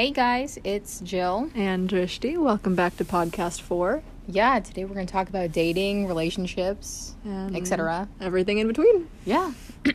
Hey guys, it's Jill. And Drishti, welcome back to podcast four. Yeah, today we're going to talk about dating, relationships, etc. Everything in between. Yeah.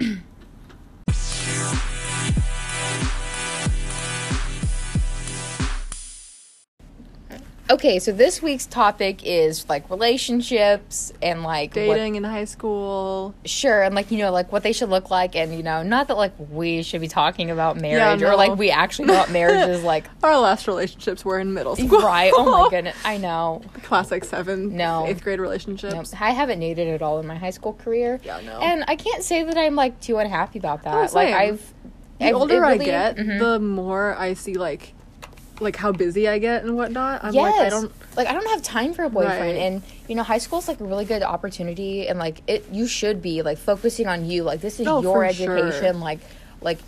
okay, so this week's topic is like relationships and like what- Dating in high school. sure, and like you know, like what they should look like, and you know, not that like we should be talking about marriage or no. like we actually know what marriage is like. Our last relationships were in middle school. Right? Oh my goodness, I know. Classic seven, No. eighth grade relationships. No, I haven't dated at all in my high school career. Yeah, no. And I can't say that I'm like too unhappy about that. Oh, like. I've The older it I really- get, Mhm. the more I see like like how busy I get and whatnot. I'm yes. like I don't like I don't have time for a boyfriend Right. and you know high school is like a really good opportunity and like it you should be like focusing on you like this is Oh, your for sure. education like like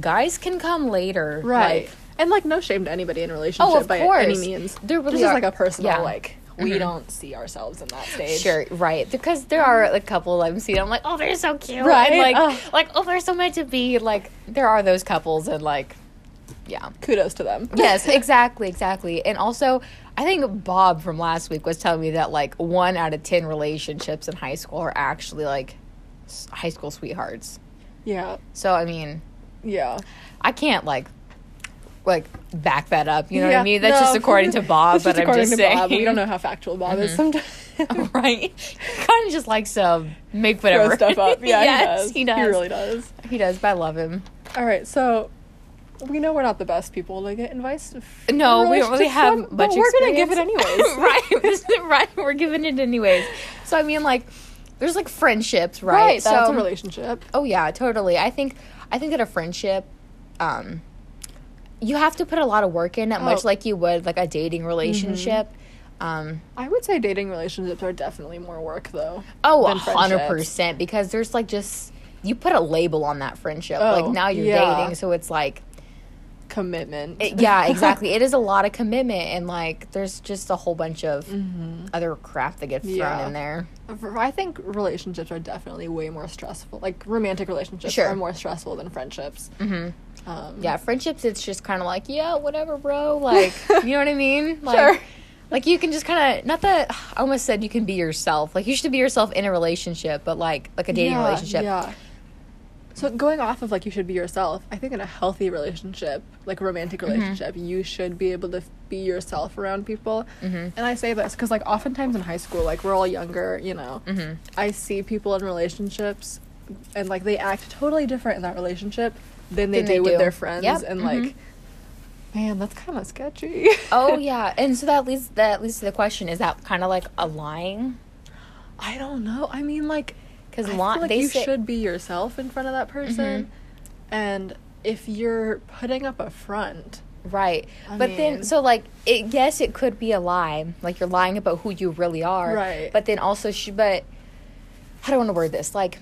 guys can come later right. like, and like no shame to anybody in a relationship Oh, of by course. any means. There really this is like a personal yeah. like we Mhm. don't see ourselves in that stage. Sure, right. Because there are a couple I'm seeing. I'm like, oh, they're so cute. Right, And, like, ugh. like, oh, they're so meant to be. Like, there are those couples, and like, yeah. Kudos to them. yes, exactly, exactly. And also, I think Bob from last week was telling me that like one out of ten relationships in high school are actually like high school sweethearts. yeah. So I mean, Yeah. I can't like like back that up. You know what I mean? That's no. just according to Bob, but just I'm just to saying. Bob. We don't know how factual Bob is mm-hmm. sometimes. right? Kind of just likes to make whatever Throw stuff up. Yeah, yes, he does. He does. He really does. He does, but I love him. All right, so we know we're not the best people to get advice. No, we don't really have from, much. but we're gonna give it anyways. right? right. We're giving it anyways. So I mean, like, there's like friendships, right? Right, that's so, a relationship. Oh yeah, totally. I think I think that a friendship, um, you have to put a lot of work in it, much Oh. Mm-hmm. like you would like a dating relationship. Um, I would say dating relationships are definitely more work, though. oh, hundred percent. because there's like just you put a label on that friendship. Oh, like now you're yeah. dating, so it's like Commitment. It- yeah, exactly. it is a lot of commitment, and like there's just a whole bunch of other crap that gets thrown Mm-hmm. Yeah. in there. I think relationships are definitely way more stressful. Like romantic relationships Sure. are more stressful than friendships. Mm-hmm. Um, Yeah, friendships. It's just kind of like, yeah, whatever, bro. Like, you know what I mean? Like, Sure. Like you can just kind of not that I almost said you can be yourself. Like you should be yourself in a relationship, but like like a dating Yeah, relationship. Yeah. So going off of like you should be yourself, I think in a healthy relationship, like a romantic Mm-hmm. relationship, you should be able to be yourself around people. Mm-hmm. And I say this because like oftentimes in high school, like we're all younger, you know. Mm-hmm. I see people in relationships, and like they act totally different in that relationship than they Than do they with their friends, Yep, and mhm. like, man, that's kind of sketchy. Oh yeah, and so that leads that leads to the question: Is that kind of like a lying? I don't know. I mean, like, Because like they you say should be yourself in front of that person, Mm-hmm. and if you're putting up a front, right, I but then so like it, yes, it could be a lie, like you're lying about who you really are, Right. But then also, she, but how do I want to word this? Like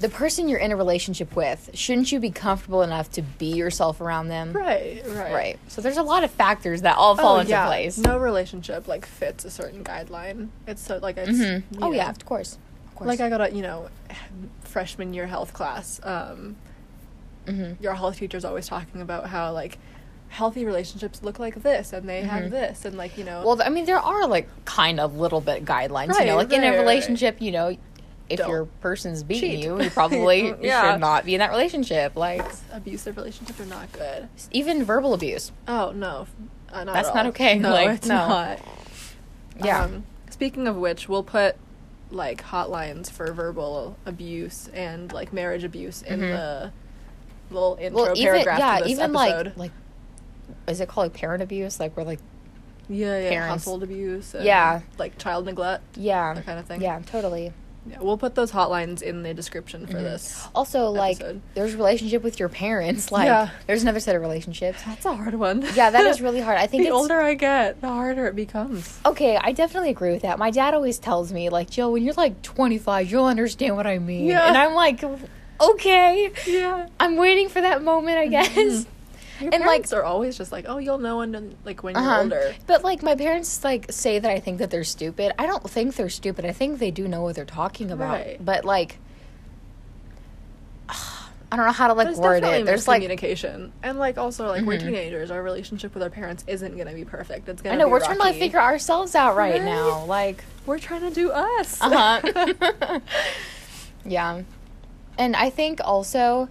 the person you're in a relationship with, shouldn't you be comfortable enough to be yourself around them? right, right, Right. So there's a lot of factors that all fall Oh, into yeah. place. No relationship like fits a certain guideline. It's so like it's. Mhm. you Oh yeah, of course. Course. Like I got a you know freshman year health class. Um, Mhm. your health teacher's always talking about how like healthy relationships look like this and they Mhm. have this and like you know Well, I mean, there are like kind of little bit guidelines, you know, Right, like in right, a right. relationship, you know, if Don't your person's beating cheat. you, you probably Yeah. should not be in that relationship. Like abusive relationships are not good. even verbal abuse. Oh no, uh, not That's at not okay, No, like, it's no. not. Yeah. Um, speaking of which, we'll put like hotlines for verbal abuse and like marriage abuse in Mhm. the little intro well, even paragraph yeah, to this even episode. like like is it called like parent abuse? Like we're like yeah, yeah, parents. household abuse. Yeah. like child neglect. yeah, That kind of thing. Yeah, totally. Yeah, we'll put those hotlines in the description for Mhm. this. Also, like episode. there's relationship with your parents. Like Yeah. there's another set of relationships. That's a hard one. Yeah, that is really hard. I think the older I get, the harder it becomes. Okay, I definitely agree with that. My dad always tells me, like, Jill, when you're like 25, you'll understand what I mean. Yeah. And I'm like, okay. Yeah. I'm waiting for that moment, I guess. Your And, like- are always just like, oh, you'll know when, like when you're Uh-huh. older. But like my parents like say that I think that they're stupid. I don't think they're stupid. I think they do know what they're talking about. Right. But like I don't know how to like There's word it. There's like communication, and like also like we're Mhm. teenagers. Our relationship with our parents isn't gonna be perfect. It's gonna. I know be we're trying to like figure ourselves out right, Right? now. Like We're trying to do us. uh-huh. yeah. And I think also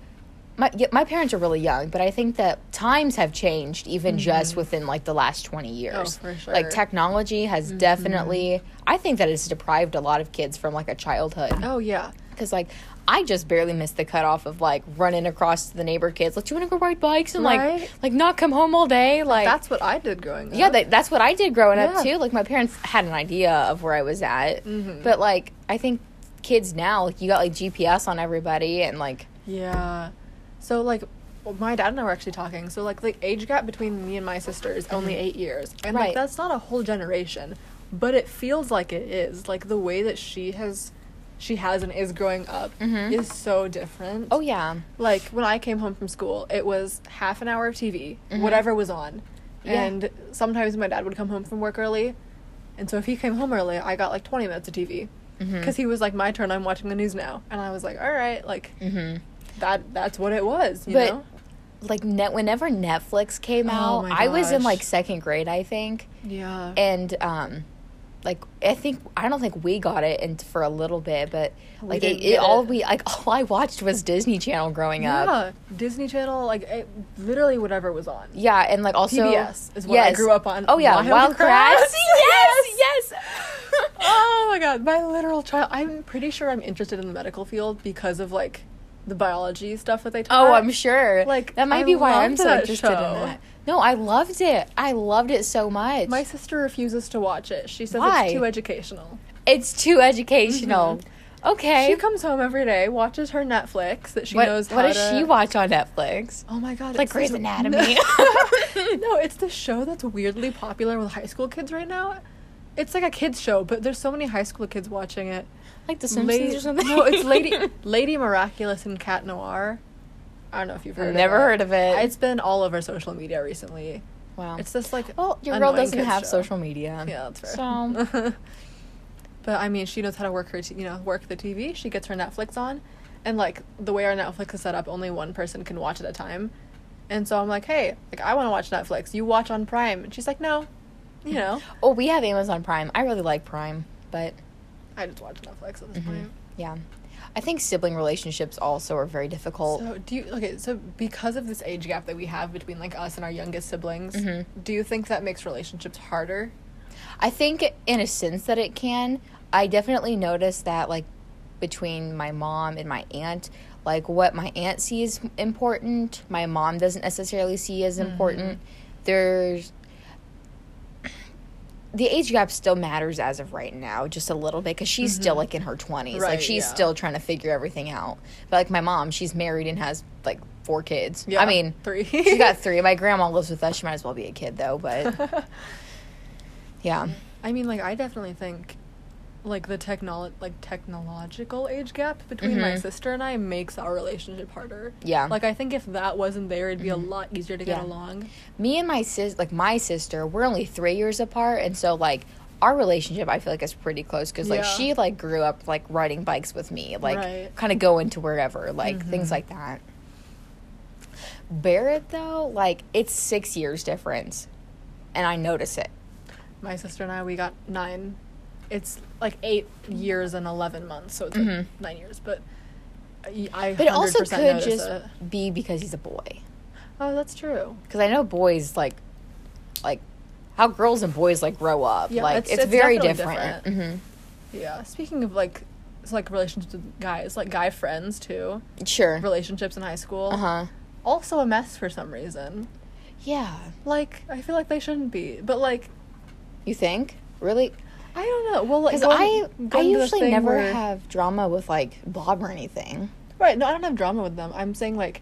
my yeah, my parents are really young, but I think that times have changed even just within like the last 20 years. Mm-hmm. Oh, for Like technology has Mm-hmm. definitely I think that it's deprived a lot of kids from like a childhood. oh yeah. Cuz like I just barely missed the cutoff of like running across to the neighbor kids. Like, do you want to go ride bikes and like, Right. like not come home all day? Like, That's what I did growing up. yeah, that, that's what I did growing up too. Like, my parents had an idea of where I was at, Mhm. but like, I think kids now, like, you got like GPS on everybody, and like, Yeah. So like well, my dad and I were actually talking. So like the age gap between me and my sister is only eight years. And Right. like that's not a whole generation. But it feels like it is. Like the way that she has she has and is growing up Mhm. is so different. oh yeah, Like when I came home from school, it was half an hour of TV, Mhm. whatever was on. Yeah. And sometimes my dad would come home from work early. And so if he came home early, I got like 20 minutes of TV. Because he was like, my turn, I'm watching the news now. And I was like, all right, like, mm-hmm. That that's what it was, you But know? like, net whenever Netflix came Oh out, I was in like second grade, I think, Yeah. and um. Like I think I don't think we got it and for a little bit, but We like it, it, all we like all I watched was Disney Channel growing up. yeah. Disney Channel, like, it, literally whatever was on. Yeah, and like also PBS is what I grew up on. Oh yeah, Wild Wild, Kratts. Kratts. yes, yes. oh my god, my literal child. I'm pretty sure I'm interested in the medical field because of, like, the biology stuff that they taught. oh, I'm sure. Like, that might I be why I'm so interested show. in that. No, I loved it. I loved it so much. My sister refuses to watch it. She says Why? it's too educational. it's too educational. Mm-hmm. Okay. She comes home every day, watches her Netflix that she what knows what does to- she watch on Netflix? Oh my god, Like it's Grey's this- Anatomy. no, it's the show that's weirdly popular with high school kids right now. It's like a kids show, but there's so many high school kids watching it. Like The Simpsons Lady- or something? No, it's Lady Lady Miraculous and Cat Noir. I don't know if you've heard. Never of heard of it. It's been all over social media recently. wow. It's just like well, your girl doesn't have show. social media. Yeah, that's fair. So but I mean, she knows how to work her, t- you know, work the TV. She gets her Netflix on, and like the way our Netflix is set up, only one person can watch at a time. And so I'm like, hey, like I want to watch Netflix. You watch on Prime, and she's like, no, you know, Oh, we have Amazon Prime. I really like Prime, but I just watch Netflix at this Mhm. point. yeah. I think sibling relationships also are very difficult. So do you okay? So because of this age gap that we have between like us and our youngest siblings, Mhm. do you think that makes relationships harder? I think in a sense that it can. I definitely noticed that like between my mom and my aunt, like what my aunt sees important, my mom doesn't necessarily see as important. There's the age gap still matters as of right now, just a little bit, because she's still mm-hmm. like in her twenties, like she's yeah. still trying to figure everything out. But like my mom, she's married and has like four kids. Yeah, I mean, three. she got three. My grandma lives with us. She might as well be a kid though, but yeah. I mean, like I definitely think, like the technolo- like technological age gap between my Mhm. sister and I makes our relationship harder. Yeah. Like I think if that wasn't there, it'd be a lot easier to get along. me and my sis like my sister we're only three years apart and so like our relationship i feel like is pretty close because like Yeah. she like grew up like riding bikes with me like Right. kind of going to wherever like Mhm. things like that barrett though like it's six years difference and i notice it My sister and I, we got nine. It's like eight years and eleven months, so it's Mhm. like nine years. But I, but it also 100% could just it. be because he's a boy Oh, that's true. because i know boys like like how girls and boys like grow up Yeah, like it's- it's, it's very different, different. hmm Yeah. Speaking of like, it's like relationships with guys, like guy friends too. sure Relationships in high school. uh-huh Also a mess for some reason. yeah Like I feel like they shouldn't be, but like you think really I don't know. Well, like Because I, I going to the usually never where- have drama with like Bob or anything. Right. No, I don't have drama with them. I'm saying like,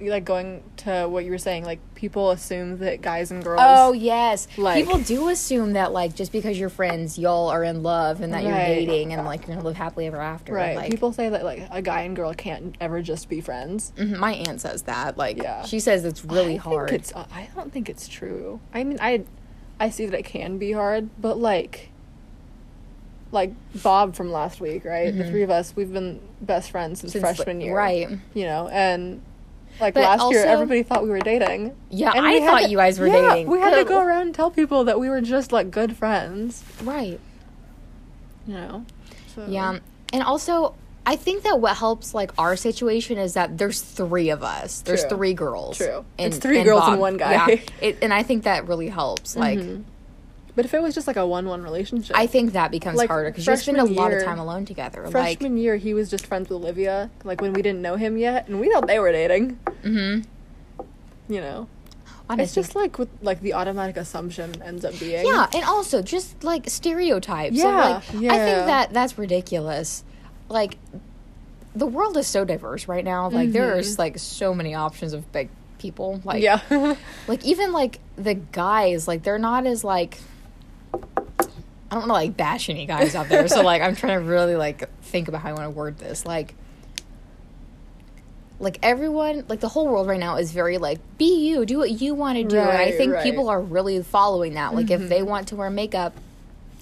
like going to what you were saying. Like people assume that guys and girls. Oh yes, Like- people do assume that like just because you're friends, y'all are in love and that you're dating and like you're gonna live happily ever after. Right. Like, people say that like a guy and girl can't ever just be friends. Mhm, my aunt says that. Like, Yeah. she says it's really I hard. Think it's, uh, I don't think it's true. I mean, I, I see that it can be hard, but like, like Bob from last week, right? The Mhm. three of us, we've been best friends since, Since, freshman year, right. You know, and like But last year, everybody thought we were dating. Yeah, And I thought to- you guys were yeah, dating. We had to go around and tell people that we were just like good friends. Right. You know. So. Yeah. And also, I think that what helps like our situation is that there's three of us. There's True. three girls. True. And, It's three girls and one guy. Yeah. It, and I think that really helps. Like, Mhm. But if it was just like a one-one relationship, I think that becomes Like, harder because you spend a freshman lot of time alone together. freshman year he was just friends with Olivia, like when we didn't know him yet, and we thought they were dating. like, hmm You know, honestly, it's just like with like the automatic assumption ends up being. yeah, and also just like stereotypes. Yeah, like, I think that that's ridiculous. Like, the world is so diverse right now. Like, there's Mhm. like so many options of big people. Like, yeah. like even like the guys like they're not as like i don't want to like bash any guys out there so like i'm trying to really like think about how i want to word this like like everyone like the whole world right now is very like be you do what you want to do and i think right. people are really following that like if they Mhm. want to wear makeup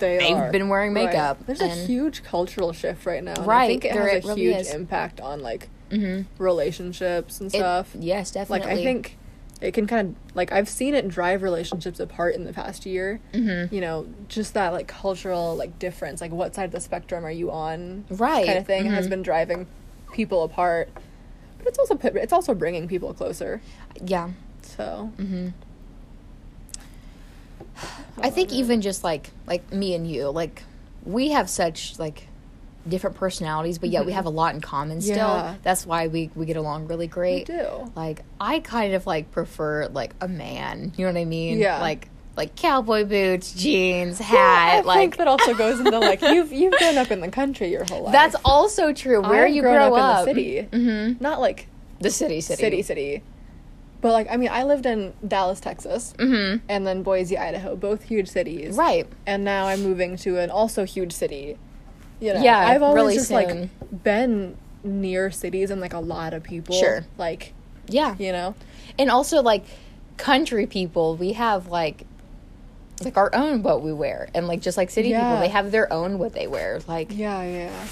they They've are. been wearing Right. makeup, There's a huge cultural shift right now. and I Right, think it there has it a really huge is. impact on like mm-hmm. relationships and stuff. yes definitely like I think it can kind of like I've seen it drive relationships apart in the past year. mm-hmm. You know, just that like cultural like difference, like what side of the spectrum are you on, Right, Kind of thing has mhm. been driving people apart. But it's also it's also bringing people closer. yeah So Mm-hmm. I think even just like like me and you, like we have such like different personalities, but yet we have a lot in common still. Yeah. That's why we we get along really we great. do. Like I kind of like prefer like a man. You know what I mean? Yeah. Like like cowboy boots, jeans, Yeah, hat. I like think that also goes into like you've you've grown up in the country your whole life. that's also true. Where I've you grown grow up up, in the city. Mm-hmm. not like The city, city, city city. But like I mean I lived in Dallas, Texas, Mm-hmm. and then Boise, Idaho, both huge cities. Right. And now I'm moving to an also huge city. You know, Yeah, I've always really just soon. like been near cities and like a lot of people. Sure. Like, Yeah. you know. and also like country people we have like like our own what we wear and like just like city people they have their own what they wear like Yeah, yeah.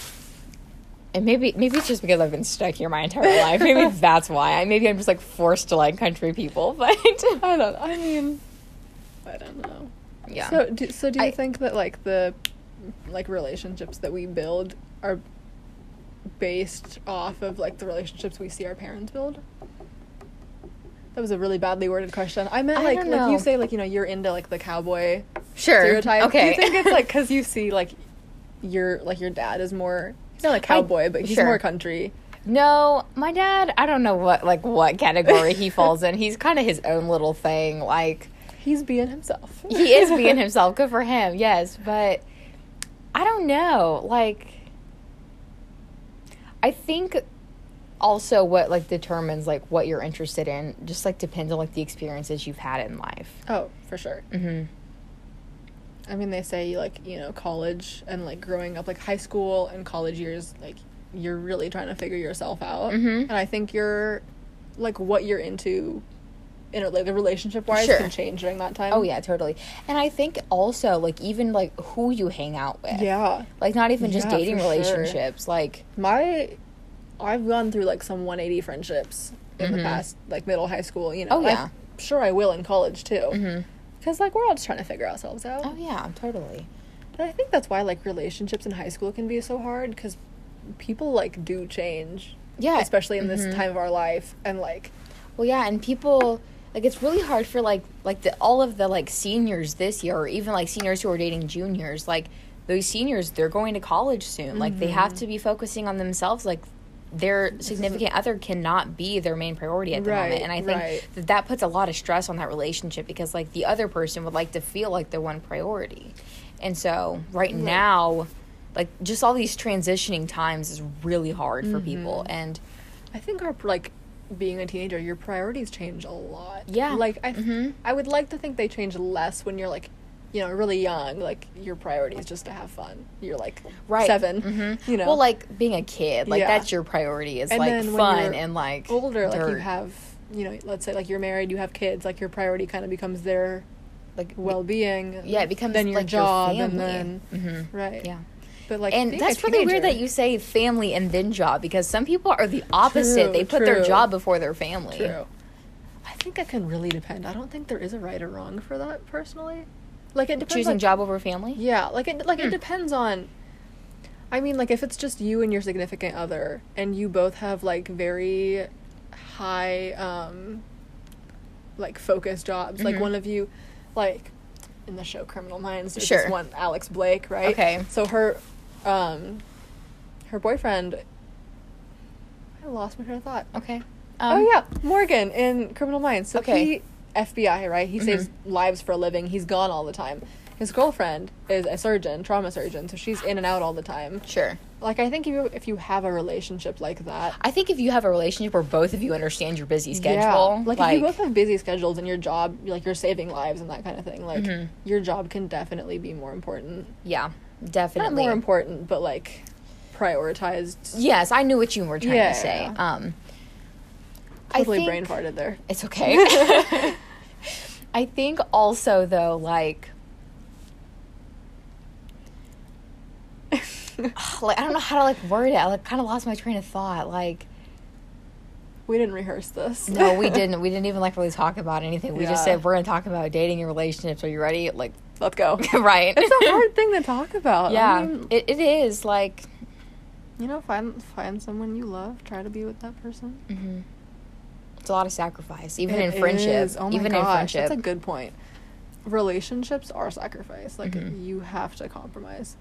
And maybe maybe it's just because i've been stuck here my entire life maybe that's why I, maybe i'm just like forced to like country people but I don't I mean I don't know. yeah So do, so do you I- think that like the like relationships that we build are based off of like the relationships we see our parents build? That was a really badly worded question. I meant I like like you say like you know you're into like the cowboy sure stereotype. okay Do you think it's like because you see like your like your dad is more he's not a cowboy but he's sure. more country. no my dad i don't know what like what category he falls in he's kind of his own little thing like He's being himself. he is being himself. Good for him. Yes, but I don't know. Like, I think also what like determines like what you're interested in just like depends on like the experiences you've had in life. Oh, for sure. Mm-hmm. I mean, they say like you know college and like growing up, like high school and college years, like you're really trying to figure yourself out. Mhm. And I think you're like what you're into, in a, like the relationship wise, Sure. can change during that time. Oh yeah, totally. And I think also like even like who you hang out with. yeah. Like not even just Yeah, dating for sure. relationships. Like My, I've gone through like some 180 friendships in the Mhm. past, like middle high school. You know. Oh, yeah. I'm sure I will in college too. mhm. Because like we're all just trying to figure ourselves out. Oh yeah, totally. But I think that's why like relationships in high school can be so hard because people like do change. Yeah. Especially in this Mhm. time of our life and like Well, yeah, and people like it's really hard for like like the all of the like seniors this year, or even like seniors who are dating juniors. Like those seniors, they're going to college soon. Like they have Mhm. to be focusing on themselves. Like their significant other cannot be their main priority at the Right, moment, and I think right. that that puts a lot of stress on that relationship because like the other person would like to feel like they're one priority, and so right, Right. now. Like just all these transitioning times is really hard for people, Mhm. and I think our like being a teenager, your priorities change a lot. Yeah. Like I, Mhm. I would like to think they change less when you're like, you know, really young. Like your priority is just to have fun. You're like right 7 Mhm. You know. well like being a kid like Yeah. that's your priority is And like then when fun you're and like older, like you have, you know, let's say like you're married, you have kids. Like your priority kind of becomes their like well being. yeah it becomes then your like job your and then Mhm. right. yeah But like, and that's really weird that you say family and then job because some people are the opposite. True, they put their job before their family. True. I think it can really depend. I don't think there is a right or wrong for that personally. Like it depends. Choosing on, job over family. Yeah, like it like Hmm. it depends on. I mean, like if it's just you and your significant other, and you both have like very high, um, like focused jobs. Like Mhm. one of you, like in the show Criminal Minds, there's Sure. one Alex Blake, right? Okay. So her, um, her boyfriend. I lost my train of thought. Okay. oh yeah, Morgan in Criminal Minds. So Okay. he FBI, right? He saves Mhm. lives for a living. He's gone all the time. His girlfriend is a surgeon, trauma surgeon, so she's in and out all the time. Sure. Like I think if you if you have a relationship like that, I think if you have a relationship where both of you understand your busy schedule, yeah. Like, if you both have busy schedules and your job, like you're saving lives and that kind of thing, like Mhm. your job can definitely be more important. yeah, Not definitely more important, but like prioritized. Yes, I knew what you were trying Yeah. to say. Um, I Totally think- brain farted there. It's okay. I think also though, like, like I don't know how to like word it. I like kind of lost my train of thought. Like, We didn't rehearse this. no, we didn't. We didn't even like really talk about anything. We just said we're gonna talk about dating and relationships. Are you ready? Like, Let's go. right? it's a hard thing to talk about. Yeah, I mean, it, it is like. you know, find find someone you love. Try to be with that person. mhm. It's a lot of sacrifice, even It in friendship. is. Oh my even gosh, in friendship. that's a good point. Relationships are sacrifice. Like Mhm. you have to compromise.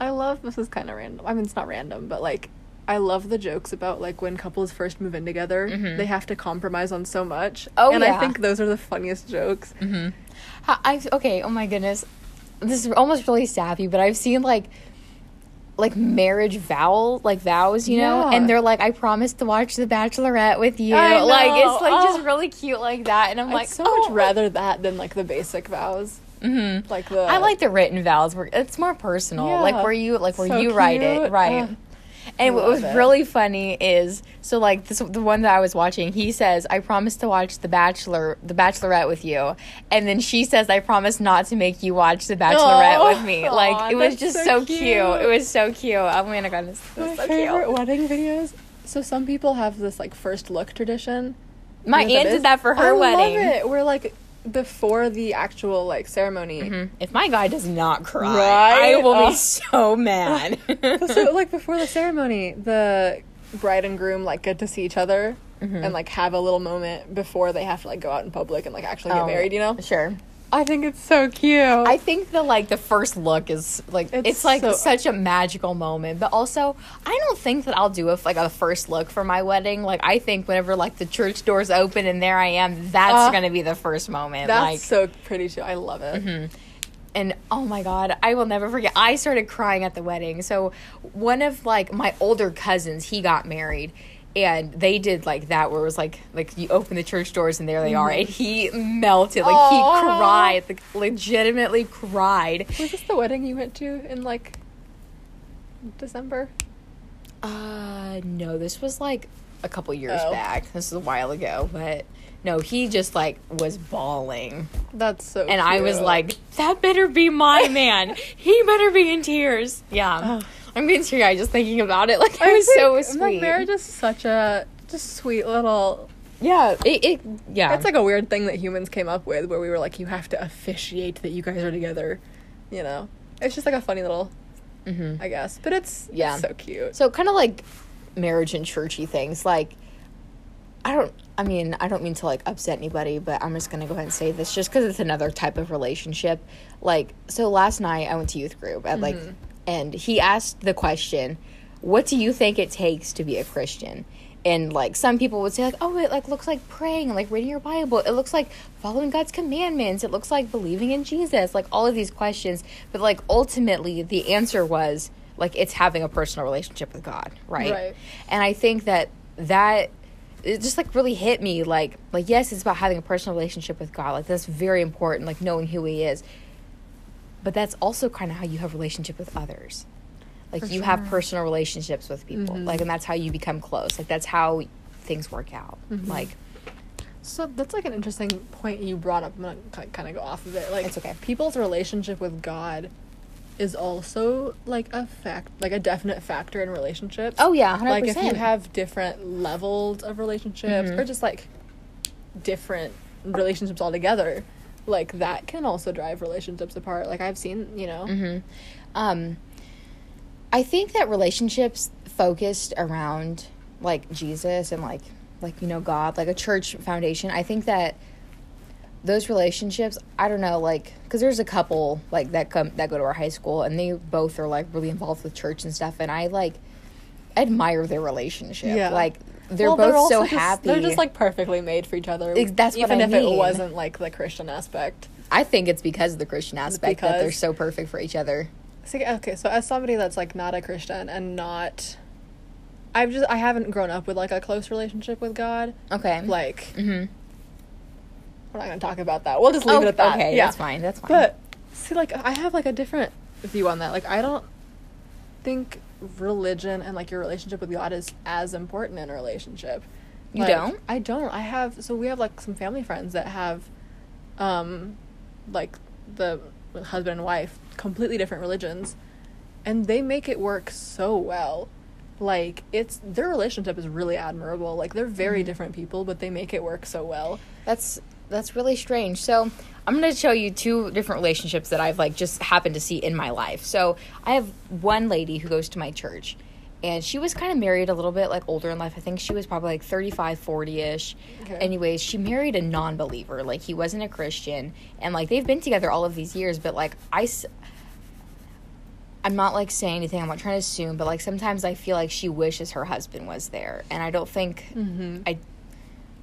I love this is kind of random. I mean, it's not random, but like I love the jokes about like when couples first move in together, Mhm. they have to compromise on so much. Oh, and yeah. I think those are the funniest jokes. Mm-hmm. I okay. Oh my goodness, this is almost really sappy, but I've seen like like marriage vow like vows, you know, Yeah. and they're like, "I promise to watch The Bachelorette with you." Like it's like Oh. just really cute like that, and I'm I'd like, so oh. much rather that than like the basic vows. Mm-hmm. Like the I like the written vows where it's more personal, like where you like where So you write it, right? Ugh. And what was it. really funny is so like this the one that I was watching. He says, "I promise to watch The Bachelor, The Bachelorette with you," and then she says, "I promise not to make you watch The Bachelorette Aw. with me." Oh, like Aw, it was just so so, cute. cute. It was so cute. Oh my goodness, it my so favorite cute. wedding videos. So some people have this like first look tradition. My You know aunt did that for her I wedding. Love it. We're like before the actual like ceremony. Mhm. If my guy does not cry, Right? I will Oh. be so mad. so like before the ceremony, the bride and groom like get to see each other Mhm. and like have a little moment before they have to like go out in public and like actually get Oh, married. You know, Sure. I think it's so cute. I think the like the first look is like it's, It's like so- such a magical moment, but also I don't think that I'll do a like a first look for my wedding. Like I think whenever like the church doors open and there I am, that's Uh, gonna be the first moment. that's like so pretty too. I love it. Mhm. and oh my god, I will never forget. I started crying at the wedding. So one of like my older cousins, he got married. And they did like that, where it was like, like you open the church doors and there they are, and he melted, like Aw. he cried, like legitimately cried. Was this the wedding you went to in like December? Uh, no, this was like a couple years Oh. back. This is a while ago, but no, he just like was bawling, That's so. and I was like, "That better be my man. he better be in tears." Yeah, Oh. I'm getting teary eyed just thinking about it. Like it I was so think, sweet. Like marriage is such a just sweet little. yeah, it, it yeah. It's like a weird thing that humans came up with, where we were like, you have to officiate that you guys are together. You know, it's just like a funny little, Mhm. I guess. But it's Yeah. it's so cute. So kind of like marriage and churchy things. Like I don't I mean, I don't mean to like upset anybody, but I'm just going to go ahead and say this just cuz it's another type of relationship. Like so last night I went to youth group at like and he asked the question, "What do you think it takes to be a Christian?" And like some people would say like, "Oh, it like looks like praying, like reading your Bible. It looks like following God's commandments. It looks like believing in Jesus." Like all of these questions, but like ultimately the answer was like it's having a personal relationship with God, right? Right. And I think that that it just like really hit me like like yes, it's about having a personal relationship with God. Like that's very important, like knowing who he is. But that's also kind of how you have relationship with others. Like For you have personal relationships with people. Mhm. Like and that's how you become close. Like that's how things work out. Mhm. Like So that's like an interesting point you brought up. I'm gonna kind of go off of it. Like It's okay. People's relationship with God is also like a fact like a definite factor in relationships. Oh yeah, 100%. like if you have different levels of relationships Mhm. or just like different relationships altogether, like that can also drive relationships apart. Like I've seen, you know. hmm Um, I think that relationships focused around like Jesus and like like you know God, like a church foundation. I think that those relationships, I don't know, like because there's a couple like that come that go to our high school, and they both are like really involved with church and stuff, and I like admire their relationship. Yeah. Like they're Well, both so also just- happy. They're just like perfectly made for each other. Ex- that's what even I if mean. it wasn't like the Christian aspect. I think it's because of the Christian aspect that they're so perfect for each other. See, okay, so as somebody that's like not a Christian and not, I've just I haven't grown up with like a close relationship with God. Okay. Like mm-hmm. we're not gonna talk about that. We'll just leave it at that. Okay, yeah. that's fine. That's fine. But see, like I have like a different view on that. Like I don't think religion and like your relationship with God is as important in a relationship. You Like, don't? I don't. I have so we have like some family friends that have, um, like the husband and wife completely different religions, and they make it work so well. Like it's their relationship is really admirable. Like they're very Mm-hmm. different people, but they make it work so well. That's that's really strange. So I'm going to show you two different relationships that I've like just happened to see in my life. So I have one lady who goes to my church, and she was kind of married a little bit like older in life. I think she was probably like 35, 40 ish. Okay. Anyways, she married a non-believer. Like he wasn't a Christian, and like they've been together all of these years. But like I. s- I'm not like saying anything. I'm not trying to assume, but like sometimes I feel like she wishes her husband was there, and I don't think Mm-hmm. I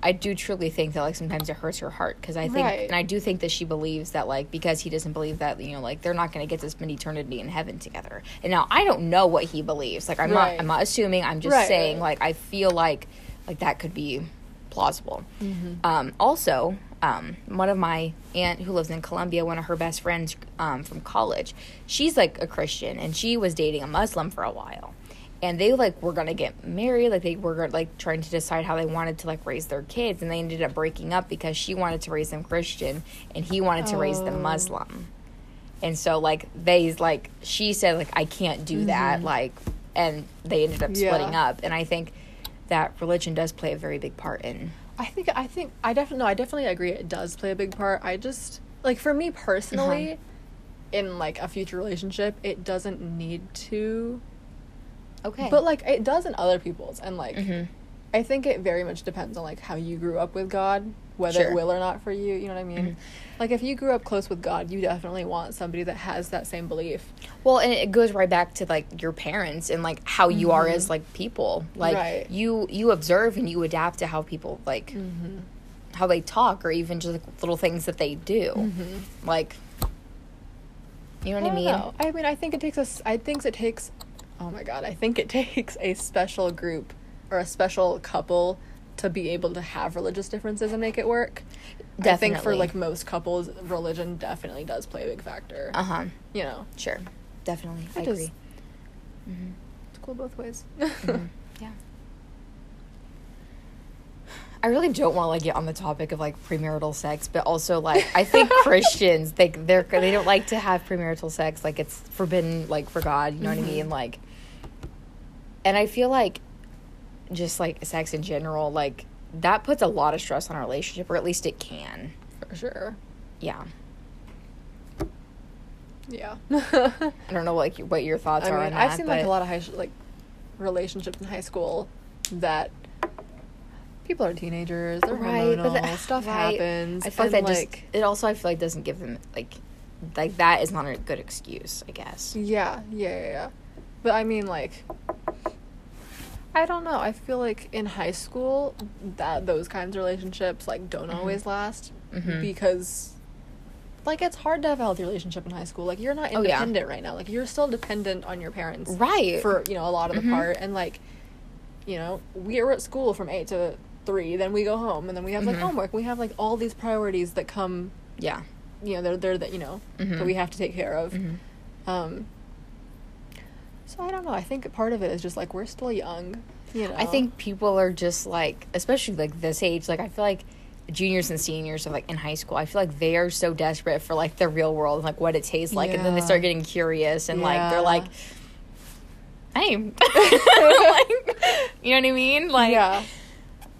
I do truly think that like sometimes it hurts her heart because I think Right. and I do think that she believes that like because he doesn't believe that you know like they're not going to get to spend eternity in heaven together. And now I don't know what he believes. Like I'm Right. not I'm not assuming. I'm just Right, saying like I feel like like that could be plausible. Mm-hmm. Um, also, um, one of my aunt who lives in Colombia, one of her best friends um, from college, she's like a Christian and she was dating a Muslim for a while. And they like were gonna get married, like they were like trying to decide how they wanted to like raise their kids, and they ended up breaking up because she wanted to raise them Christian and he wanted to raise them Oh. Muslim. And so like they like she said like I can't do that like, and they ended up splitting Mm-hmm. Yeah. up. And I think that religion does play a very big part in I think I think I definitely no, I definitely agree it does play a big part. I just like for me personally Uh-huh. in like a future relationship, it doesn't need to Okay. but like it does in other people's and like Mhm. I think it very much depends on like how you grew up with God, whether Sure. it will or not for you, you know what I mean? Mhm. Like if you grew up close with God, you definitely want somebody that has that same belief. Well, and it goes right back to like your parents and like how you are as like people. Like Mm-hmm. Right. you you observe and you adapt to how people like Mm-hmm. how they talk or even just like, little things that they do. Like you know what I, don't mean? know. I mean, I think it takes us. I think it takes. Oh my god! I think it takes a special group or a special couple to be able to have religious differences and make it work. I think for like most couples, religion definitely does play a big factor. Uh-huh. You know, Sure. Definitely. I is. agree. Mm-hmm. it's cool both ways. Yeah. I really don't want to like get on the topic of like premarital sex, but also like I think Christians they they're they don't like to have premarital sex like it's forbidden like for God, you know what I mean? Like and I feel like just like sex in general like that puts a lot of stress on our relationship or at least it can. for sure. Yeah. Yeah. I don't know like what your thoughts I are mean, on that. I've seen like a lot of high like relationships in high school that people are teenagers, they're right, hormonal, but the- stuff right. happens. I feel like that like, just it also I feel like doesn't give them like like that is not a good excuse, I guess. Yeah, yeah, yeah, yeah. But I mean, like, I don't know. I feel like in high school that those kinds of relationships like don't Mhm. always last Mhm. because, like, it's hard to have a healthy relationship in high school. Like, you're not Oh, yeah. independent right now. Like, you're still dependent on your parents, Right. For you know a lot of the Mhm. part, and like, you know, we are at school from eight to three. Then we go home, and then we have like Mhm. homework. We have like all these priorities that come. Yeah. You know, they're they're that you know Mhm. that we have to take care of. Mhm. Um, so I don't know. I think part of it is just like we're still young. You know. I think people are just like, especially like this age, like I feel like juniors and seniors of like in high school, I feel like they are so desperate for like the real world and like what it tastes like, and then they start getting curious and like they're Yeah. like, "Hey," like, you know what I mean? Like, yeah.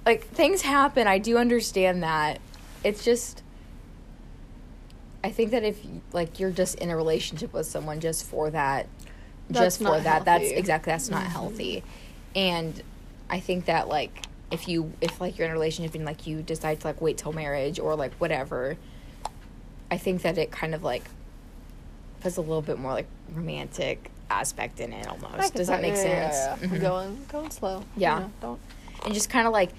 like things happen. I do understand that. It's just I think that if like you're just in a relationship with someone just for that That's just for that that's exactly that's not Mhm. healthy. And I think that like if you if like you're in a relationship and like you decide to like wait till marriage or like whatever I think that it kind of like puts a little bit more like romantic aspect in it almost. Does that make yeah, sense? yeah, yeah. Mhm Going going slow. Yeah. You know, don't and just kind of like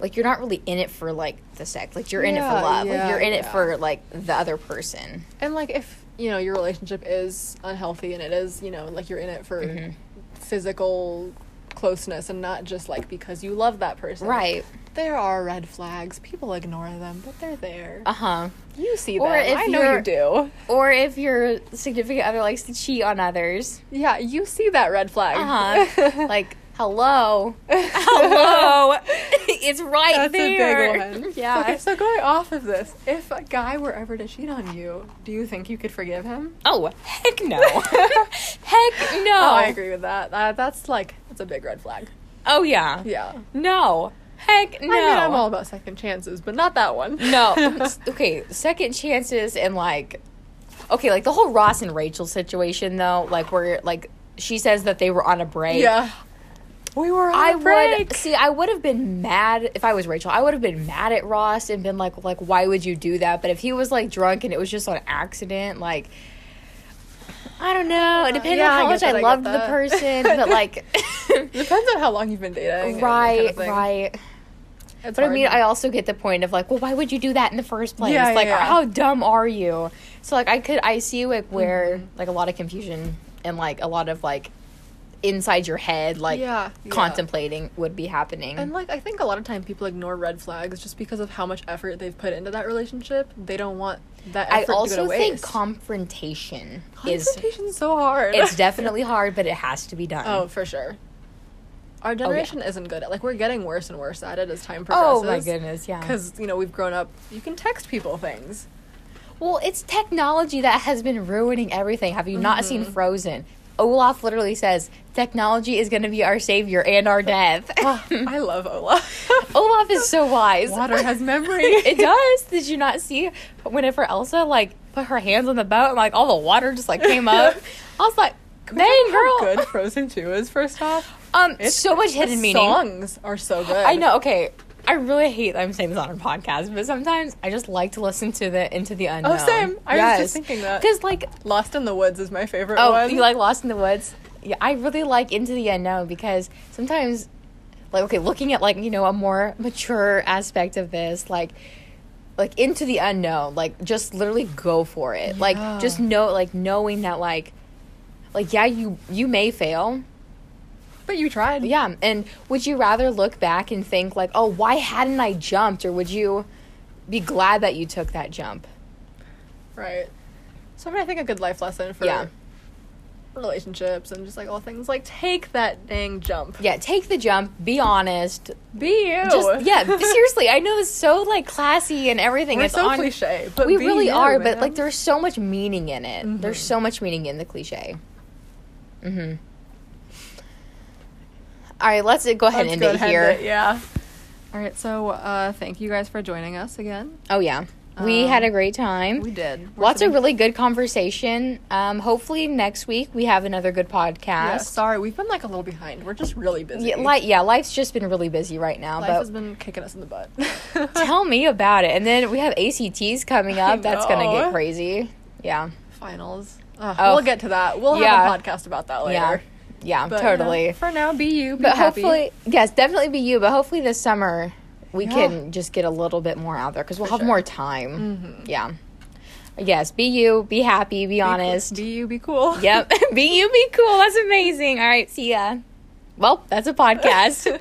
like you're not really in it for like the sex like you're in it for love like you're in it for like the other person And like if you know your relationship is unhealthy and it is you know like you're in it for Mhm. physical closeness and not just like because you love that person. right There are red flags. People ignore them, but they're there. uh-huh you see or them. if I know you do. or if your significant other likes to cheat on others Yeah, you see that red flag. uh-huh like hello hello it's right That's there a big one. yeah Okay, so going off of this, if a guy were ever to cheat on you, do you think you could forgive him? oh heck no heck no Oh, I agree with that. that. That's like that's a big red flag. oh yeah Yeah. no heck no I mean, I'm all about second chances, but not that one. No. okay, second chances and like okay, like the whole Ross and Rachel situation though, like where like she says that they were on a break. yeah. We were on I break. would see I would have been mad if I was Rachel. I would have been mad at Ross and been like like why would you do that? But if he was like drunk and it was just on accident, like I don't know. It depends Yeah, on how much I, I loved the person, but like Depends on how long you've been dating. that kind right, of right. It's But I mean, I also get the point of like, well, why would you do that in the first place? Yeah, like, yeah. how dumb are you? So like, I could, I see like where Mhm. like a lot of confusion and like a lot of like inside your head, like Yeah, yeah. contemplating would be happening. And like I think a lot of time people ignore red flags just because of how much effort they've put into that relationship. They don't want that I effort to go also think waste. confrontation is so hard. it's definitely hard, but it has to be done. oh for sure. Our yeah. generation isn't good at like we're getting worse and worse at it as time progresses. Oh my goodness, yeah. Because you know we've grown up. You can text people things. Well, it's technology that has been ruining everything. Have you not seen Mhm. Frozen? Olaf literally says technology is going to be our savior and our death. Oh, I love Olaf. Olaf is so wise. Water has memory. it does. Did you not see whenever Elsa like put her hands on the boat and like all the water just like came up? I was like, dang How girl. good Frozen Two is. First off, Um, It's- so much hidden meaning. Songs are so good. I know. Okay, I really hate that I'm saying this on our podcast, but sometimes I just like to listen to the into the unknown. Oh, same. I was just thinking that. because like Lost in the Woods is my favorite Oh, one. you like Lost in the Woods? Yeah, I really like Into the Unknown because sometimes, like, okay, looking at like you know a more mature aspect of this, like, like Into the Unknown, like just literally go for it. Yeah. Like, just know, like knowing that, like, like yeah, you you may fail, but you tried. yeah, and would you rather look back and think like, oh, why hadn't I jumped, or would you be glad that you took that jump? Right. So I mean, I think a good life lesson for Yeah. relationships and just like all things like take that dang jump. Yeah, take the jump. Be honest. Be you. Just yeah, seriously. I know it's so like classy and everything. We're it's so on. cliche, but we really you, are, but like there's so much meaning in it. There's Mhm. so much meaning in the cliche. Mm-hmm. All right, let's uh, go ahead and end it here. and- yeah. All right. So uh, thank you guys for joining us again. Oh yeah, we Um, had a great time. We did. We're Lots of really good conversation. Um, hopefully next week we have another good podcast. Yeah, sorry, we've been like a little behind. We're just really busy. Yeah, yeah, life's just been really busy right now. Life but has been kicking us in the butt. tell me about it. And then we have ACTs coming up. That's gonna get crazy. Yeah. Finals. Ugh, Oh. We'll get to that. We'll Yeah. have a podcast about that later. Yeah. Yeah, But, totally. for now, be you. Be but happy. hopefully, yes, definitely be you. But hopefully this summer we Yeah. can just get a little bit more out there because we'll For have sure. more time. Mhm. Yeah. Yes, be you, be happy, be, Be cool- honest. Be you. Be cool. yep, be you, be cool. That's amazing. All right, see ya. Well, that's a podcast.